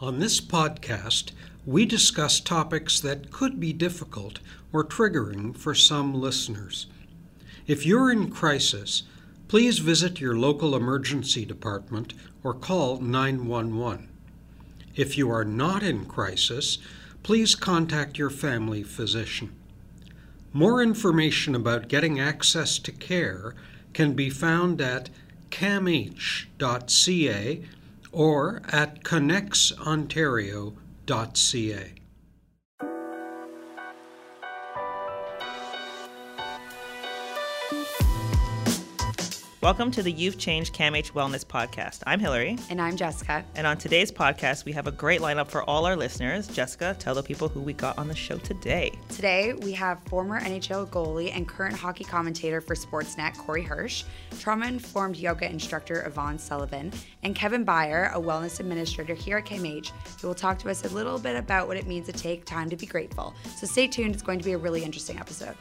On this podcast, we discuss topics that could be difficult or triggering for some listeners. If you're in crisis, please visit your local emergency department or call 911. If you are not in crisis, please contact your family physician. More information about getting access to care can be found at camh.ca or at connexontario.ca. Welcome to the You've Changed CAMH Wellness Podcast. I'm Hilary. And I'm Jessica. And on today's podcast, we have a great lineup for all our listeners. Jessica, tell the people who we got on the show today. Today, we have former NHL goalie and current hockey commentator for Sportsnet, Corey Hirsch, trauma informed yoga instructor, Evonne Sullivan, and Kevin Byer, a wellness administrator here at CAMH, who will talk to us a little bit about what it means to take time to be grateful. So stay tuned, it's going to be a really interesting episode.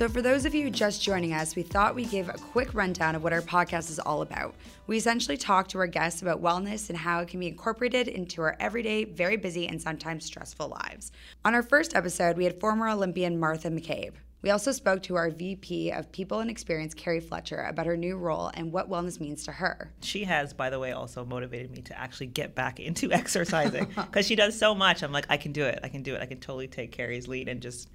So, for those of you just joining us, we thought we'd give a quick rundown of what our podcast is all about. We essentially talk to our guests about wellness and how it can be incorporated into our everyday, very busy, and sometimes stressful lives. On our first episode, we had former Olympian Martha McCabe. We also spoke to our VP of People and Experience, Carrie Fletcher, about her new role and what wellness means to her. She has, by the way, also motivated me to actually get back into exercising because she does so much. I'm like, I can do it. I can do it. I can totally take Carrie's lead and just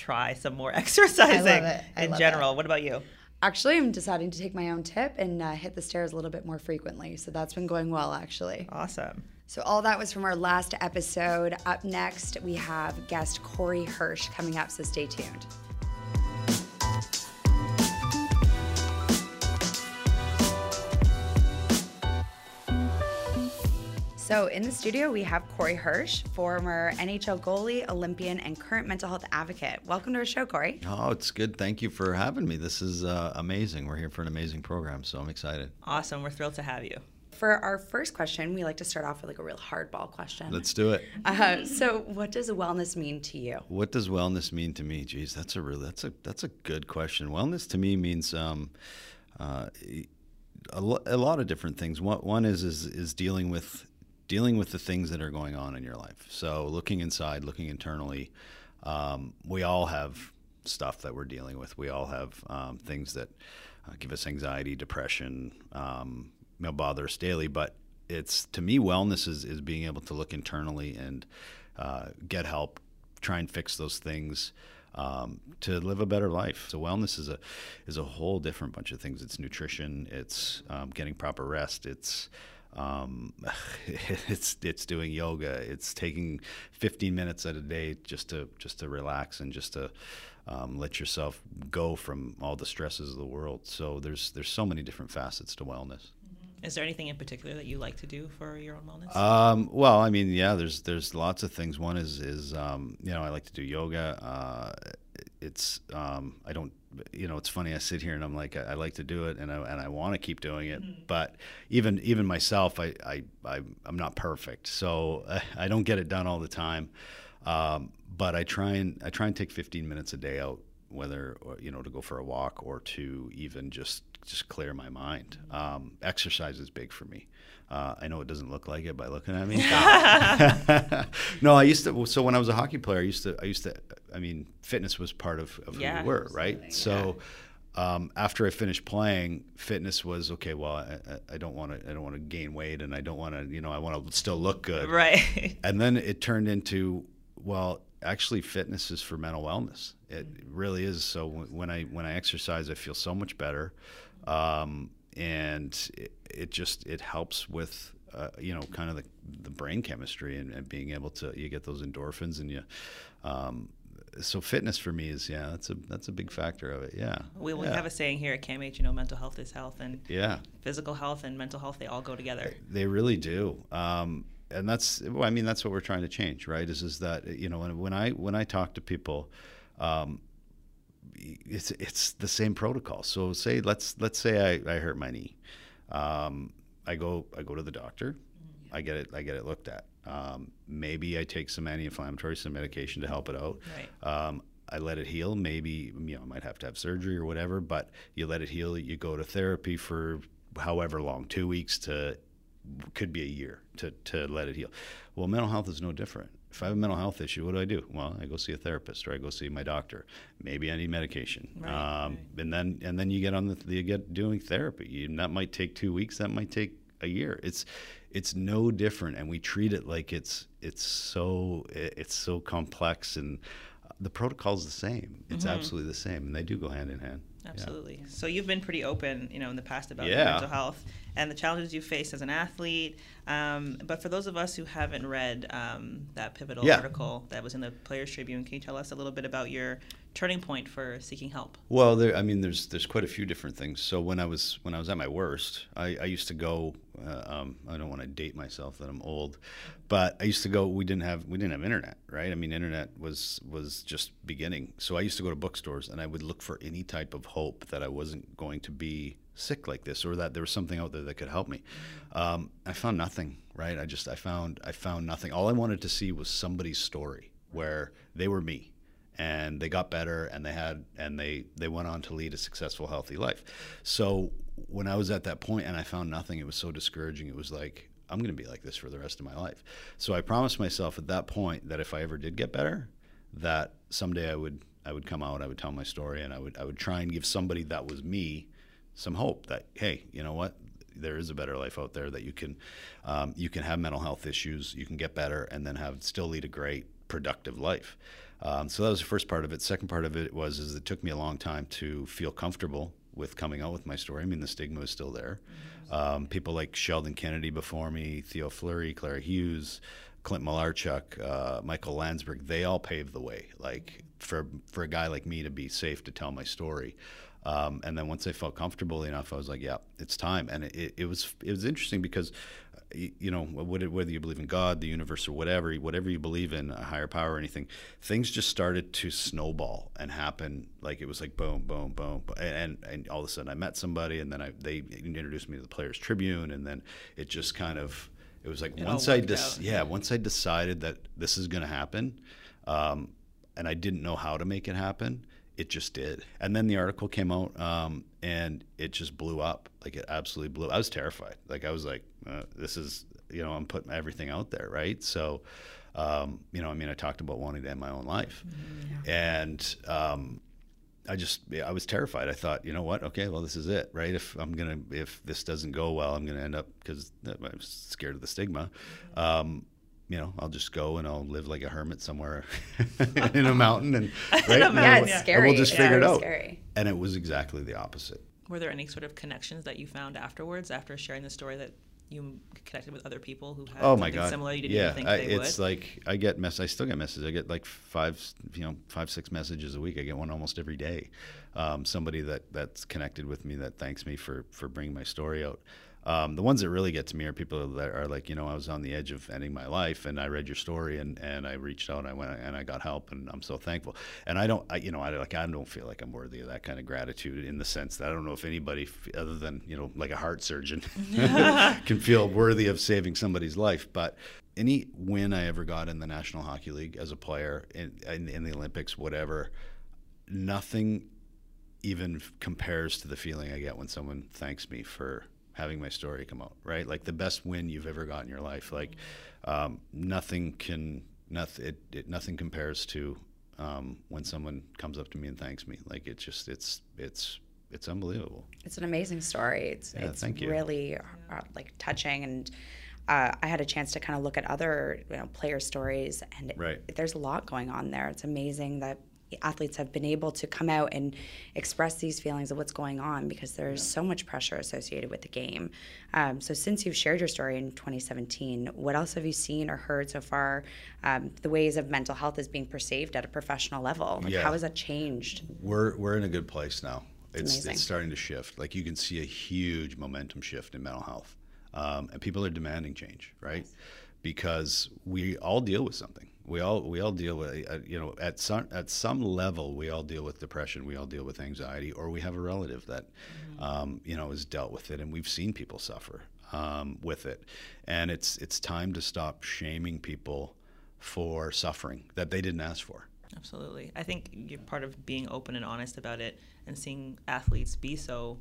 try some more exercising in general. It. What about you? Actually, I'm deciding to take my own tip and uh, hit the stairs a little bit more frequently. So that's been going well, actually. Awesome. So, all that was from our last episode. Up next, we have guest Corey Hirsch coming up, so stay tuned. So, in the studio, we have Corey Hirsch, former NHL goalie, Olympian, and current mental health advocate. Welcome to our show, Corey. Oh, it's good. Thank you for having me. This is uh, amazing. We're here for an amazing program, so I'm excited. Awesome. We're thrilled to have you. For our first question, we like to start off with like a real hardball question. Let's do it. Uh, so, what does wellness mean to you? What does wellness mean to me? Geez, that's a real that's a that's a good question. Wellness to me means um, uh, a, lo- a lot of different things. One, one is, is is dealing with dealing with the things that are going on in your life. So looking inside, looking internally, um, we all have stuff that we're dealing with. We all have um, things that uh, give us anxiety, depression, um, you know, bother us daily. But it's to me, wellness is, is being able to look internally and uh, get help, try and fix those things. Um, to live a better life. So wellness is a is a whole different bunch of things. It's nutrition. It's um, getting proper rest. It's um, it's it's doing yoga. It's taking 15 minutes at a day just to just to relax and just to um, let yourself go from all the stresses of the world. So there's there's so many different facets to wellness. Mm-hmm. Is there anything in particular that you like to do for your own wellness? Um, well, I mean, yeah, there's there's lots of things. One is is um, you know I like to do yoga. Uh, it's um, I don't you know it's funny I sit here and I'm like I, I like to do it and I and I want to keep doing it mm-hmm. but even even myself I, I I am not perfect. So I, I, don't get it done all the time um, but I try and I try and take 15 minutes a day out whether you know to go for a walk or to even just just clear my mind. Um, exercise is big for me uh, I know it doesn't look like it by looking at me. no, I used to. So when I was a hockey player, I used to. I used to. I mean, fitness was part of, of yeah, who we were, right? So. Um, after I finished playing, fitness was okay. Well, I, I don't want to. I don't want to gain weight, and I don't want to. You know, I want to still look good. Right. And then it turned into, well, actually, fitness is for mental wellness. It really is. So when I when I exercise, I feel so much better. Um, and it, it just it helps with uh, you know kind of the, the brain chemistry and, and, being able to you get those endorphins and you um, so fitness for me is yeah that's a that's a big factor of it yeah. We, we yeah. have a saying here at CAMH you know mental health is health and yeah. physical health and mental health they all go together. They, really do um, and that's well, I mean that's what we're trying to change right is is that you know when, when I when I talk to people um, it's it's the same protocol. So say let's let's say I, I hurt my knee. Um, I go I go to the doctor. Mm-hmm. I get it I get it looked at. Um, maybe I take some anti-inflammatory, some medication to help it out. Right. Um, I let it heal. Maybe you know I might have to have surgery or whatever, but you let it heal. You go to therapy for however long, two weeks to could be a year to to let it heal. Well, mental health is no different. If I have a mental health issue, what do I do? Well, I go see a therapist or I go see my doctor. Maybe I need medication, right, um, right. and then and then you get on the you get doing therapy. You, that might take two weeks. That might take a year. It's it's no different, and we treat it like it's it's so it's so complex, and the protocol is the same. It's mm-hmm. absolutely the same, and they do go hand in hand. Absolutely. Yeah. So you've been pretty open, you know, in the past about yeah. mental health and the challenges you faced as an athlete. Um, but for those of us who haven't read um, that pivotal yeah. article that was in the Players Tribune, can you tell us a little bit about your turning point for seeking help? Well, there, I mean, there's there's quite a few different things. So when I was when I was at my worst, I, I used to go. Uh, um, I don't want to date myself that I'm old, but I used to go. We didn't have we didn't have internet, right? I mean, internet was was just beginning. So I used to go to bookstores and I would look for any type of hope that I wasn't going to be sick like this or that there was something out there that could help me. Um, I found nothing, right? I just I found I found nothing. All I wanted to see was somebody's story where they were me and they got better and they had and they they went on to lead a successful healthy life so when i was at that point and i found nothing it was so discouraging it was like i'm going to be like this for the rest of my life so i promised myself at that point that if i ever did get better that someday i would i would come out i would tell my story and i would i would try and give somebody that was me some hope that hey you know what there is a better life out there that you can um, you can have mental health issues you can get better and then have still lead a great productive life um, so that was the first part of it. Second part of it was is it took me a long time to feel comfortable with coming out with my story. I mean, the stigma is still there. Um, people like Sheldon Kennedy before me, Theo Fleury, Clara Hughes, Clint Malarchuk, uh, Michael Landsberg, they all paved the way. Like for for a guy like me to be safe to tell my story. Um, and then once I felt comfortable enough, I was like, yeah, it's time. And it, it was it was interesting because you know, whether you believe in God, the universe, or whatever, whatever you believe in, a higher power or anything, things just started to snowball and happen. Like it was like boom, boom, boom, and and all of a sudden I met somebody, and then I they introduced me to the Players Tribune, and then it just kind of it was like it once I dis- yeah once I decided that this is going to happen, um, and I didn't know how to make it happen it just did. And then the article came out, um, and it just blew up. Like it absolutely blew. I was terrified. Like I was like, uh, this is, you know, I'm putting everything out there, right? So, um, you know, I mean, I talked about wanting to end my own life, mm-hmm. yeah. and um, I just, I was terrified. I thought, you know what? Okay, well, this is it, right? If I'm gonna, if this doesn't go well, I'm gonna end up because I was scared of the stigma. You know, I'll just go and I'll live like a hermit somewhere in a mountain and right? yeah, it's scary. And we'll just yeah, figure it out. Scary. And it was exactly the opposite. Were there any sort of connections that you found afterwards after sharing the story that you connected with other people who had oh my God. similar you didn't yeah, think I, they it's would? like I get mess I still get messages. I get like five you know, five, six messages a week. I get one almost every day. Um, somebody that that's connected with me that thanks me for for bringing my story out. Um, the ones that really get to me are people that are like, you know, I was on the edge of ending my life, and I read your story, and, and I reached out, and I went, and I got help, and I'm so thankful. And I don't, I, you know, I like, I don't feel like I'm worthy of that kind of gratitude in the sense that I don't know if anybody other than you know, like a heart surgeon, can feel worthy of saving somebody's life. But any win I ever got in the National Hockey League as a player in, in, in the Olympics, whatever, nothing even compares to the feeling I get when someone thanks me for having my story come out, right? Like the best win you've ever got in your life. Like um, nothing can, nothing, it, it, nothing compares to um, when someone comes up to me and thanks me. Like it's just, it's, it's, it's unbelievable. It's an amazing story. It's, yeah, it's really uh, like touching and. Uh, I had a chance to kind of look at other you know, player stories, and right. it, there's a lot going on there. It's amazing that athletes have been able to come out and express these feelings of what's going on because there's so much pressure associated with the game. Um, so, since you've shared your story in 2017, what else have you seen or heard so far? Um, the ways of mental health is being perceived at a professional level. Like, yeah. How has that changed? We're we're in a good place now. It's it's, it's starting to shift. Like you can see a huge momentum shift in mental health, um, and people are demanding change, right? Yes. Because we all deal with something we all we all deal with uh, you know at some at some level we all deal with depression we all deal with anxiety or we have a relative that mm-hmm. um, you know has dealt with it and we've seen people suffer um, with it and it's it's time to stop shaming people for suffering that they didn't ask for Absolutely. I think you're part of being open and honest about it and seeing athletes be so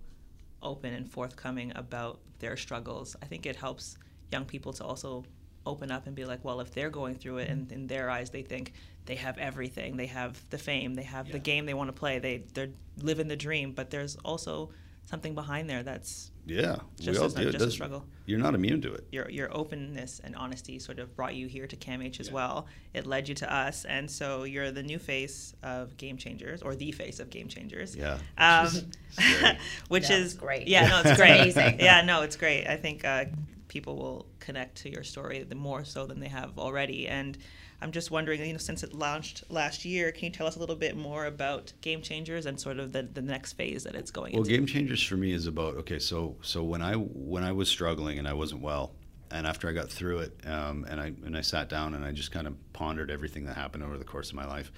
open and forthcoming about their struggles. I think it helps young people to also open up and be like, well, if they're going through it and in their eyes they think they have everything, they have the fame, they have yeah. the game they want to play, they they're living the dream, but there's also something behind there that's yeah, just, we all do. just a struggle. You're not immune to it. Your your openness and honesty sort of brought you here to CAMH as yeah. well. It led you to us, and so you're the new face of Game Changers, or the face of Game Changers. Yeah, um, which no, is great. Yeah, no, it's great. Amazing. Yeah, no, it's great. I think uh, people will connect to your story the more so than they have already, and I'm just wondering, you know, since it launched last year, can you tell us a little bit more about Game Changers and sort of the, the next phase that it's going well, into? Well, Game Changers for me is about okay. So so when I when I was struggling and I wasn't well, and after I got through it, um, and I and I sat down and I just kind of pondered everything that happened over the course of my life,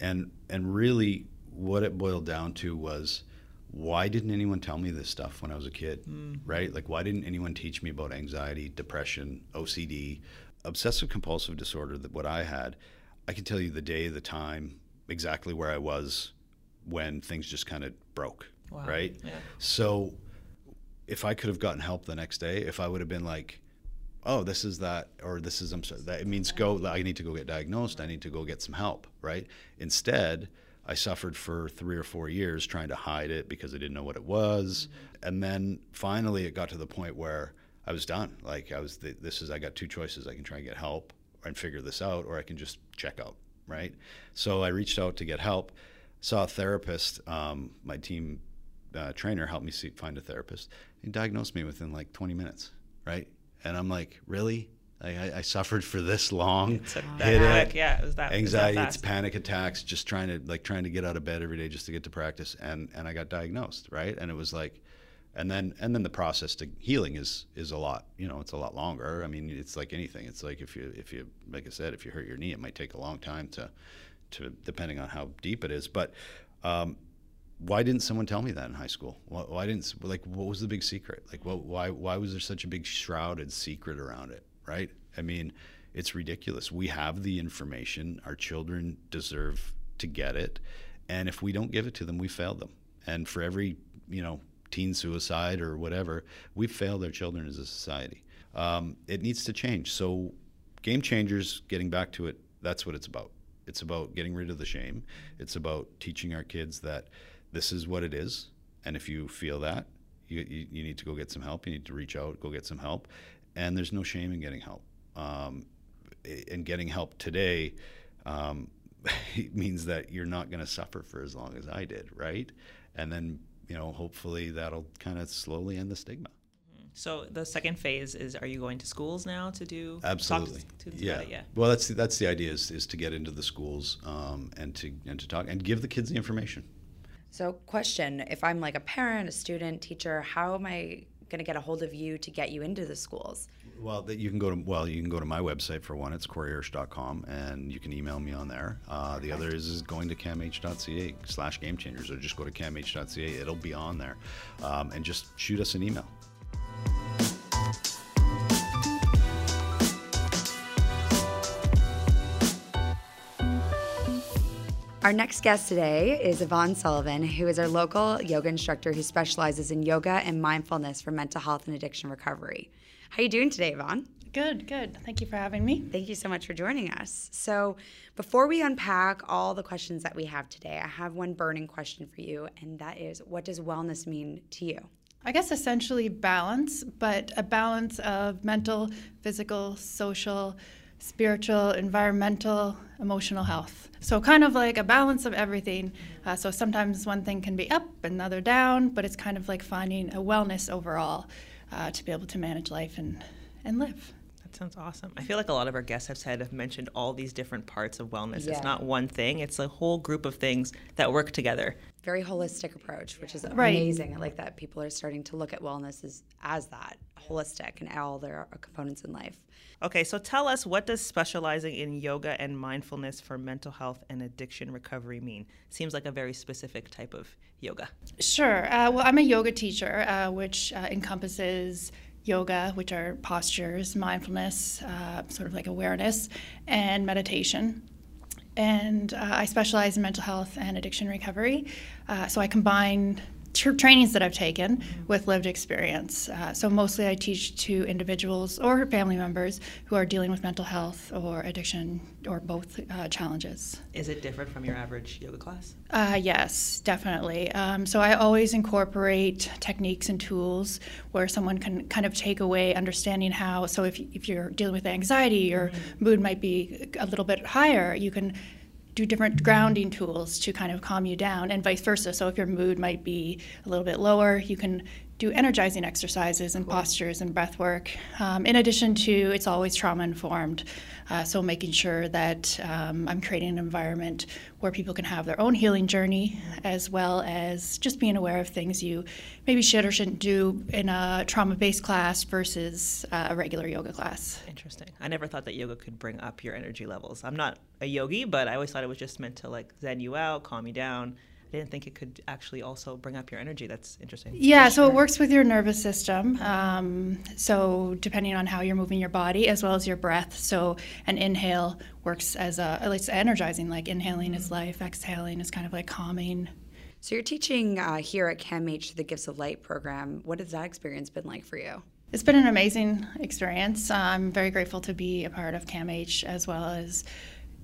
and and really what it boiled down to was why didn't anyone tell me this stuff when I was a kid, mm. right? Like, why didn't anyone teach me about anxiety, depression, OCD, obsessive compulsive disorder that what I had, I can tell you the day, the time, exactly where I was when things just kind of broke. Wow. Right. Yeah. So if I could have gotten help the next day, if I would have been like, oh, this is that, or this is, I'm sorry, that it means go, I need to go get diagnosed. I need to go get some help. Right. Instead, I suffered for three or four years trying to hide it because I didn't know what it was. Mm-hmm. And then finally it got to the point where I was done. Like I was, the, this is, I got two choices. I can try and get help and figure this out, or I can just check out, right? So I reached out to get help. Saw a therapist. Um, my team uh, trainer helped me see, find a therapist. He diagnosed me within like 20 minutes, right? And I'm like, really? I, I, suffered for this long. It's a hit Yeah, it was that anxiety. That it's panic attacks. Just trying to like trying to get out of bed every day just to get to practice, and and I got diagnosed, right? And it was like, and then and then the process to healing is is a lot you know it's a lot longer i mean it's like anything it's like if you if you like i said if you hurt your knee it might take a long time to to depending on how deep it is but um, why didn't someone tell me that in high school why, why didn't like what was the big secret like what, why why was there such a big shrouded secret around it right i mean it's ridiculous we have the information our children deserve to get it and if we don't give it to them we failed them and for every you know teen suicide or whatever, we fail their children as a society. Um, it needs to change. So, Game Changers, getting back to it, that's what it's about. It's about getting rid of the shame. It's about teaching our kids that this is what it is. And if you feel that, you, you, you need to go get some help. You need to reach out, go get some help. And there's no shame in getting help. Um, and getting help today um, means that you're not going to suffer for as long as I did, right? And then you know, hopefully that'll kind of slowly end the stigma. So the second phase is: Are you going to schools now to do absolutely? To yeah. yeah. Well, that's the, that's the idea is, is to get into the schools um, and to and to talk and give the kids the information. So, question: If I'm like a parent, a student, teacher, how am I going to get a hold of you to get you into the schools? Well, you can go to well, you can go to my website for one. It's coreyhirsch.com, and you can email me on there. Uh, the other is, is going to camh.ca slash game changers, or just go to camh.ca. It'll be on there, um, and just shoot us an email. Our next guest today is Evonne Sullivan, who is our local yoga instructor who specializes in yoga and mindfulness for mental health and addiction recovery. How are you doing today, Evonne? Good, good. Thank you for having me. Thank you so much for joining us. So, before we unpack all the questions that we have today, I have one burning question for you, and that is what does wellness mean to you? I guess essentially balance, but a balance of mental, physical, social, spiritual, environmental, emotional health. So, kind of like a balance of everything. Uh, so, sometimes one thing can be up, another down, but it's kind of like finding a wellness overall uh, to be able to manage life and, and live. That sounds awesome. I feel like a lot of our guests have said have mentioned all these different parts of wellness. Yeah. It's not one thing; it's a whole group of things that work together. Very holistic approach, which is right. amazing. I like that people are starting to look at wellness as, as that holistic and all their components in life. Okay, so tell us what does specializing in yoga and mindfulness for mental health and addiction recovery mean? Seems like a very specific type of yoga. Sure. Uh, well, I'm a yoga teacher, uh, which uh, encompasses yoga, which are postures, mindfulness, uh, sort of like awareness, and meditation. and uh, I specialize in mental health and addiction recovery. Uh, so I combine trainings that I've taken with lived experience. Uh, so mostly I teach to individuals or family members who are dealing with mental health or addiction or both uh, challenges. Is it different from your average yoga class? Uh, yes, definitely. Um, so I always incorporate techniques and tools where someone can kind of take away understanding how. So if, if you're dealing with anxiety, your mm-hmm. mood might be a little bit higher, you can do different grounding tools to kind of calm you down and vice versa. So if your mood might be a little bit lower, you can do energizing exercises and cool. postures and breath work. Um, in addition to, it's always trauma informed. Uh, so making sure that um, I'm creating an environment where people can have their own healing journey, as well as just being aware of things you maybe should or shouldn't do in a trauma based class versus uh, a regular yoga class. Interesting. I never thought that yoga could bring up your energy levels. I'm not a yogi, but I always thought it was just meant to like zen you out, calm you down I didn't think it could actually also bring up your energy. That's interesting. Yeah, so it works with your nervous system. Um, so depending on how you're moving your body as well as your breath. So an inhale works as a at least energizing. Like inhaling is life, exhaling is kind of like calming. So you're teaching uh, here at CAMH the Gifts of Light program. What has that experience been like for you? It's been an amazing experience. I'm very grateful to be a part of CAMH as well as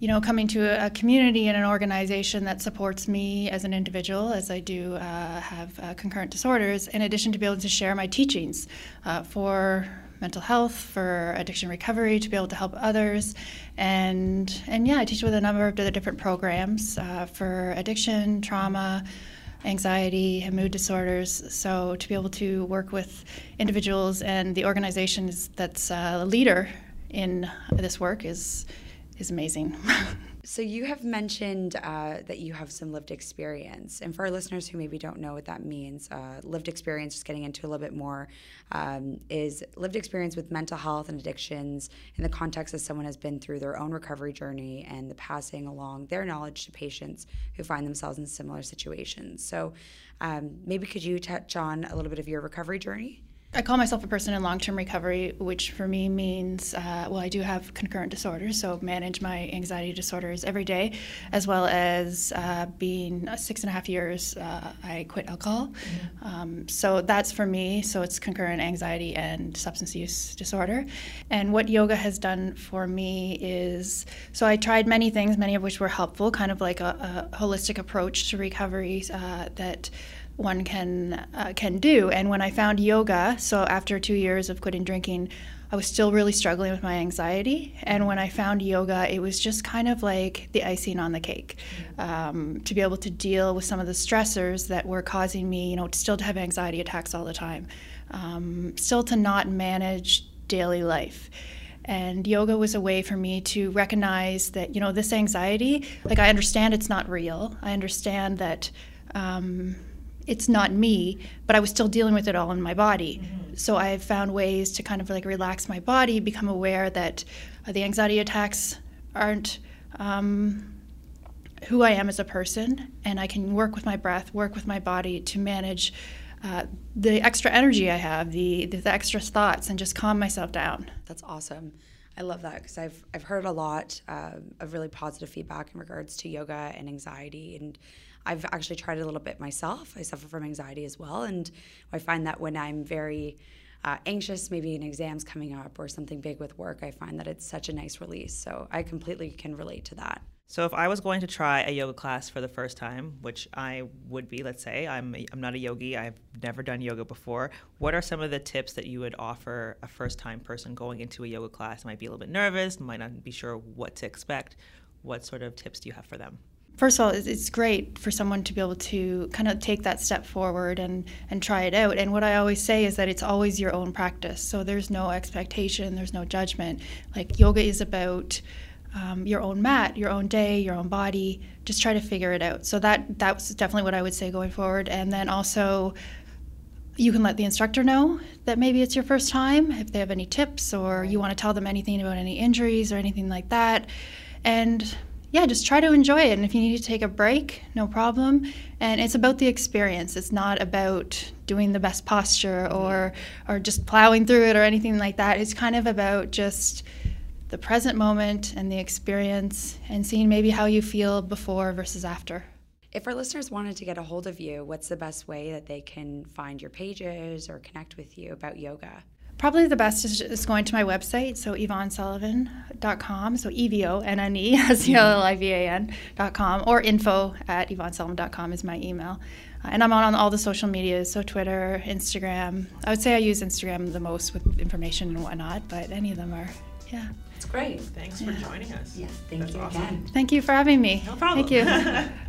you know, coming to a, community and an organization that supports me as an individual, as I do uh, have uh, concurrent disorders, in addition to be able to share my teachings uh, for mental health, for addiction recovery, to be able to help others, and and yeah, I teach with a number of different programs uh, for addiction, trauma. Anxiety and mood disorders. So, to be able to work with individuals and the organizations that's uh, a leader in this work is is amazing. so you have mentioned uh, that you have some lived experience, and for our listeners who maybe don't know what that means, uh, lived experience, just getting into a little bit more, um, is lived experience with mental health and addictions in the context of someone has been through their own recovery journey and the passing along their knowledge to patients who find themselves in similar situations. So um, maybe could you touch on a little bit of your recovery journey? I call myself a person in long term recovery, which for me means, uh, well, I do have concurrent disorders, so manage my anxiety disorders every day, as well as uh, being six and a half years, uh, I quit alcohol. Mm-hmm. Um, so that's for me. So it's concurrent anxiety and substance use disorder. And what yoga has done for me is so I tried many things, many of which were helpful, kind of like a, a holistic approach to recovery uh, that one can uh, can do. And when I found yoga, so after two years of quitting drinking, I was still really struggling with my anxiety. And when I found yoga, it was just kind of like the icing on the cake um, to be able to deal with some of the stressors that were causing me, you know, still to have anxiety attacks all the time, um, still to not manage daily life. And yoga was a way for me to recognize that, you know, this anxiety, like I understand it's not real. I understand that. Um, it's not me, but I was still dealing with it all in my body. Mm-hmm. So I have found ways to kind of like relax my body, become aware that uh, the anxiety attacks aren't um, who I am as a person, and I can work with my breath, work with my body to manage uh, the extra energy I have, the, the, the extra thoughts, and just calm myself down. That's awesome. I love that because I've I've heard a lot uh, of really positive feedback in regards to yoga and anxiety and I've actually tried it a little bit myself. I suffer from anxiety as well, and I find that when I'm very uh, anxious, maybe an exam's coming up or something big with work, I find that it's such a nice release. So I completely can relate to that. So if I was going to try a yoga class for the first time, which I would be, let's say I'm I'm not a yogi, I've never done yoga before. What are some of the tips that you would offer a first-time person going into a yoga class? Might be a little bit nervous, might not be sure what to expect. What sort of tips do you have for them? First of all, it's great for someone to be able to kind of take that step forward and, and try it out. And what I always say is that it's always your own practice. So there's no expectation, there's no judgment. Like yoga is about um, your own mat, your own day, your own body. Just try to figure it out. So that that's definitely what I would say going forward. And then also, you can let the instructor know that maybe it's your first time if they have any tips or you want to tell them anything about any injuries or anything like that. And yeah, just try to enjoy it. And if you need to take a break, no problem. And it's about the experience. It's not about doing the best posture or or just plowing through it or anything like that. It's kind of about just the present moment and the experience and seeing maybe how you feel before versus after. If our listeners wanted to get a hold of you, what's the best way that they can find your pages or connect with you about yoga? Probably the best is just going to my website, so evonnesullivan.com, so E V O N N E S E L L I V A N.com, or info at evonnesullivan.com is my email. Uh, and I'm on, on all the social medias, so Twitter, Instagram. I would say I use Instagram the most with information and whatnot, but any of them are, yeah. It's great. Thanks yeah. for joining us. Yeah, thank That's you awesome. again. Thank you for having me. No problem. Thank you.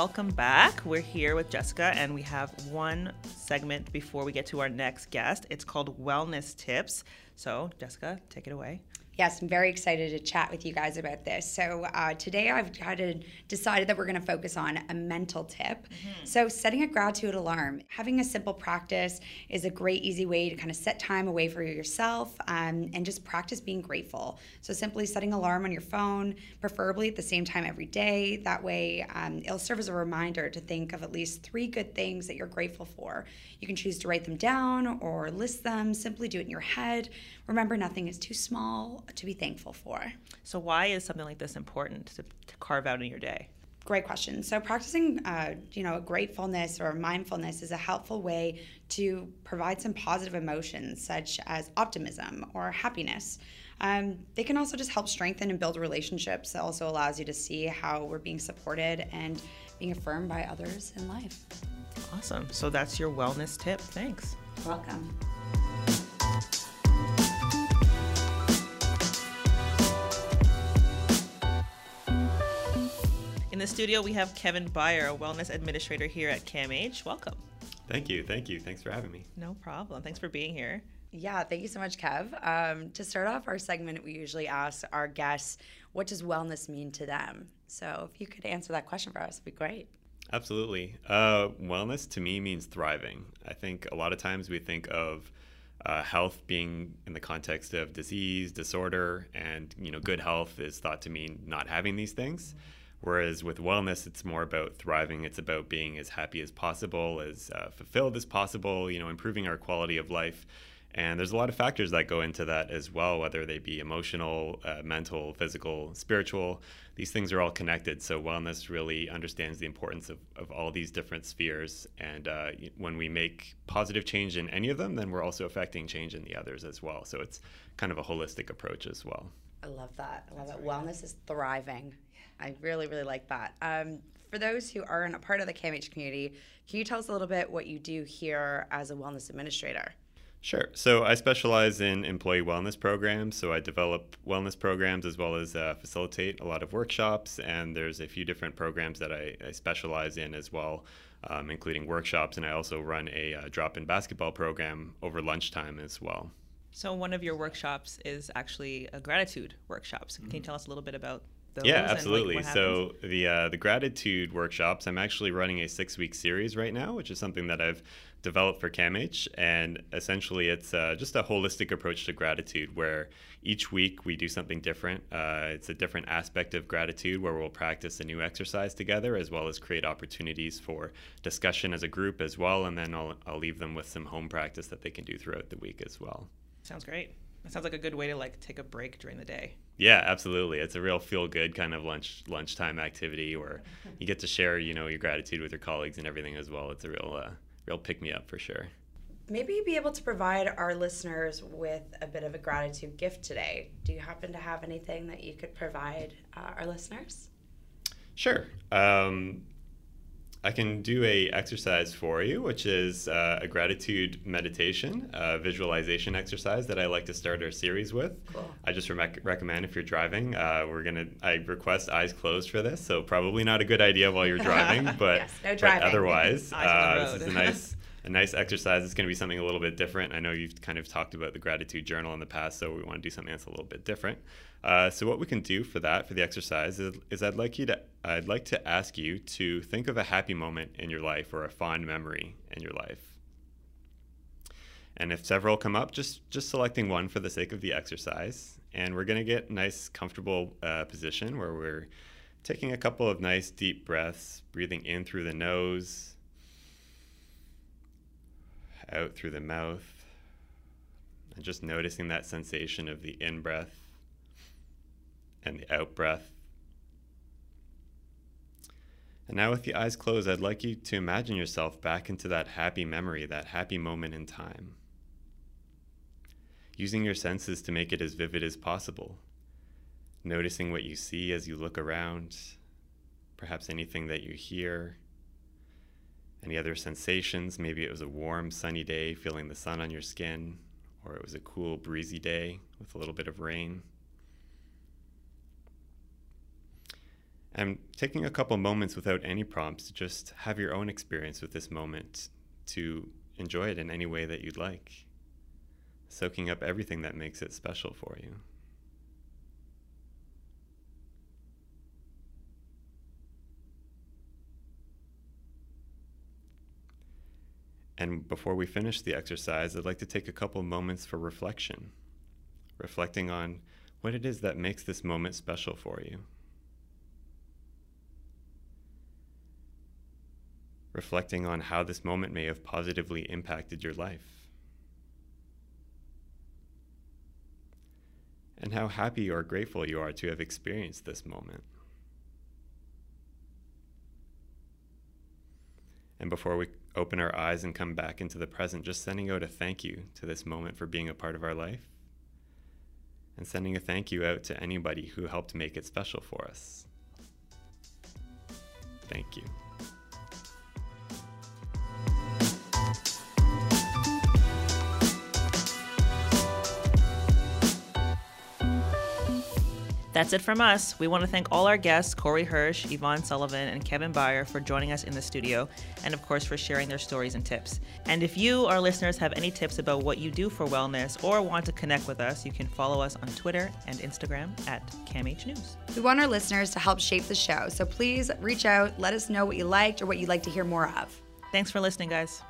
Welcome back. We're here with Jessica, and we have one segment before we get to our next guest. It's called Wellness Tips. So, Jessica, take it away. Yes, I'm very excited to chat with you guys about this. So uh, today I've kind of decided that we're going to focus on a mental tip. Mm-hmm. So setting a gratitude alarm, having a simple practice is a great, easy way to kind of set time away for yourself um, and just practice being grateful. So simply setting alarm on your phone, preferably at the same time every day. That way, um, it'll serve as a reminder to think of at least three good things that you're grateful for. You can choose to write them down or list them. Simply do it in your head. Remember, nothing is too small to be thankful for. So, why is something like this important to, to carve out in your day? Great question. So, practicing, uh, you know, gratefulness or mindfulness is a helpful way to provide some positive emotions, such as optimism or happiness. Um, they can also just help strengthen and build relationships. It also allows you to see how we're being supported and being affirmed by others in life. Awesome. So that's your wellness tip. Thanks. Welcome. In the studio, we have Kevin Byer, a wellness administrator here at CAMH. Welcome. Thank you. Thank you. Thanks for having me. No problem. Thanks for being here. Yeah, thank you so much, Kev. Um, to start off our segment, we usually ask our guests, what does wellness mean to them? So if you could answer that question for us, it'd be great. Absolutely. Uh, wellness to me means thriving. I think a lot of times we think of uh, health being in the context of disease, disorder, and you know, good health is thought to mean not having these things. Mm-hmm Whereas with wellness, it's more about thriving. It's about being as happy as possible, as uh, fulfilled as possible, you know, improving our quality of life. And there's a lot of factors that go into that as well, whether they be emotional, uh, mental, physical, spiritual. These things are all connected. So, wellness really understands the importance of, of all these different spheres. And uh, when we make positive change in any of them, then we're also affecting change in the others as well. So, it's kind of a holistic approach as well. I love that. I love That's it. Wellness is thriving. I really, really like that. Um, for those who aren't a part of the CAMH community, can you tell us a little bit what you do here as a wellness administrator? Sure. So I specialize in employee wellness programs. So I develop wellness programs as well as uh, facilitate a lot of workshops. And there's a few different programs that I, I specialize in as well, um, including workshops. And I also run a uh, drop in basketball program over lunchtime as well. So one of your workshops is actually a gratitude workshop. So can you mm-hmm. tell us a little bit about those? Yeah, absolutely. Like so the uh, the gratitude workshops, I'm actually running a six week series right now, which is something that I've developed for CAMH, and essentially it's uh, just a holistic approach to gratitude, where each week we do something different. Uh, it's a different aspect of gratitude where we'll practice a new exercise together, as well as create opportunities for discussion as a group as well, and then I'll I'll leave them with some home practice that they can do throughout the week as well. Sounds great. That sounds like a good way to like take a break during the day. Yeah, absolutely. It's a real feel good kind of lunch lunchtime activity where you get to share, you know, your gratitude with your colleagues and everything as well. It's a real uh, real pick me up for sure. Maybe be able to provide our listeners with a bit of a gratitude gift today. Do you happen to have anything that you could provide uh, our listeners? Sure. Um, I can do a exercise for you, which is uh, a gratitude meditation, a visualization exercise that I like to start our series with. Cool. I just re- recommend if you're driving, uh, we're gonna. I request eyes closed for this, so probably not a good idea while you're driving, but, yes, no driving. but otherwise, uh, this is a nice. a nice exercise. It's going to be something a little bit different. I know you've kind of talked about the gratitude journal in the past, so we want to do something that's a little bit different. Uh, so what we can do for that, for the exercise, is, is, I'd like you to, I'd like to ask you to think of a happy moment in your life or a fond memory in your life. And if several come up, just just selecting one for the sake of the exercise. And we're going to get nice, comfortable uh, position where we're taking a couple of nice deep breaths, breathing in through the nose, out through the mouth, and just noticing that sensation of the in breath and the out breath. And now, with the eyes closed, I'd like you to imagine yourself back into that happy memory, that happy moment in time. Using your senses to make it as vivid as possible. Noticing what you see as you look around, perhaps anything that you hear, any other sensations. Maybe it was a warm, sunny day, feeling the sun on your skin, or it was a cool, breezy day with a little bit of rain. and taking a couple moments without any prompts to just have your own experience with this moment to enjoy it in any way that you'd like, soaking up everything that makes it special for you. And before we finish the exercise, I'd like to take a couple moments for reflection, reflecting on what it is that makes this moment special for you. reflecting on how this moment may have positively impacted your life. And how happy or grateful you are to have experienced this moment. And before we open our eyes and come back into the present, just sending out a thank you to this moment for being a part of our life. And sending a thank you out to anybody who helped make it special for us. Thank you. That's it from us. We want to thank all our guests, Corey Hirsch, Evonne Sullivan, and Kevin Byer, for joining us in the studio, and of course for sharing their stories and tips. And if you, our listeners, have any tips about what you do for wellness or want to connect with us, you can follow us on Twitter and Instagram at CAMH News. We want our listeners to help shape the show, so please reach out, let us know what you liked or what you'd like to hear more of. Thanks for listening, guys.